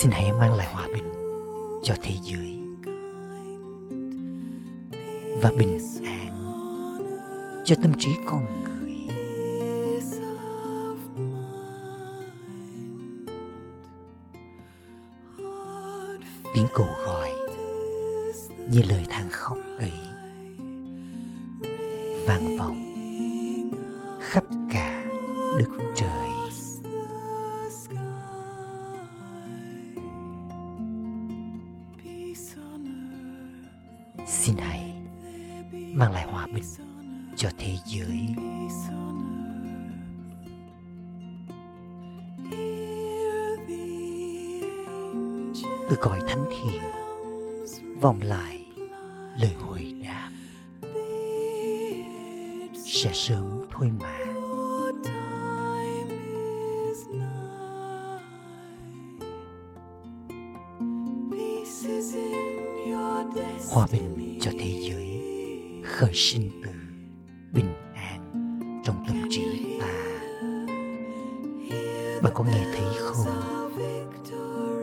xin hãy mang lại hòa bình cho thế giới và bình an cho tâm trí con người. Tiếng cầu gọi như lời than khóc ấy vang vọng khắp cả đất trời. Mang lại hòa bình cho thế giới. Từ cõi thánh thiện, vòng lại lời hồi đáp. Sẽ sớm thôi mà. Hòa bình cho thế giới khởi sinh từ bình an trong tâm trí ta. Bạn có nghe thấy không?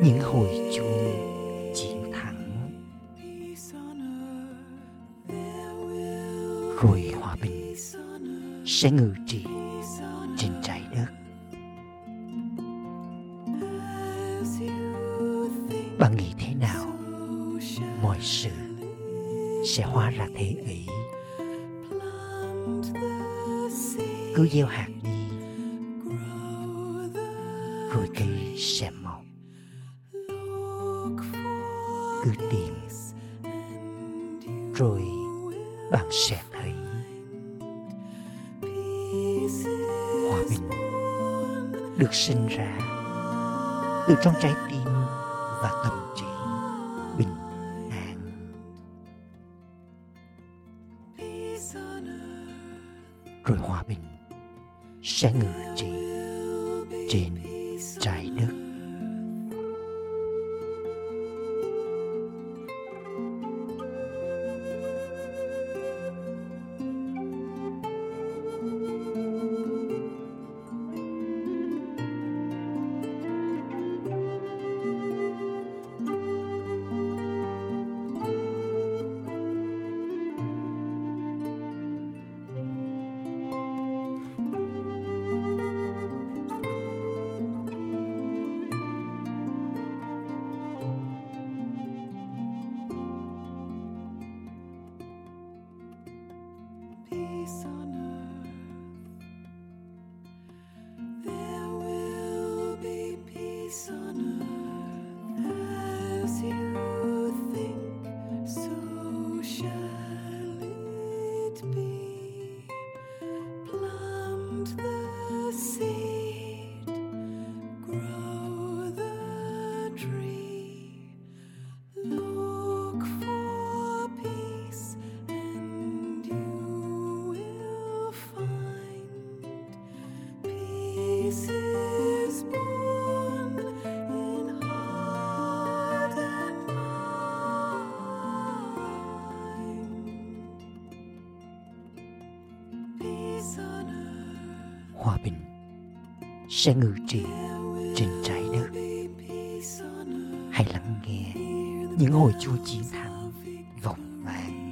Những hồi chuông chiến thắng. Rồi hòa bình sẽ ngự trị trên trái đất. Bạn nghĩ thế nào? Mọi sự sẽ hóa ra thế ấy cứ gieo hạt đi, rồi cây sẽ mọc. Cứ tìm, rồi bạn sẽ thấy hòa bình được sinh ra từ trong trái tim và tâm sẽ ngự trị trên trái đất. be. Hòa bình, sẽ ngự trị trên trái đất. Hãy lắng nghe những hồi chuông chiến thắng vọng vang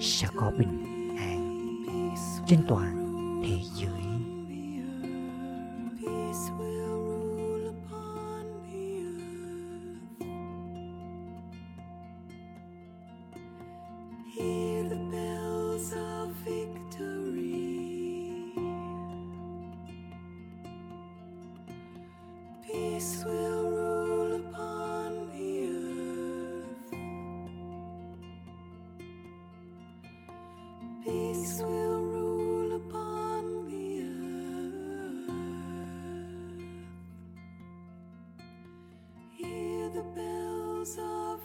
sẽ có bình an trên toàn the earth. Peace will rule upon the earth. Hear the bells of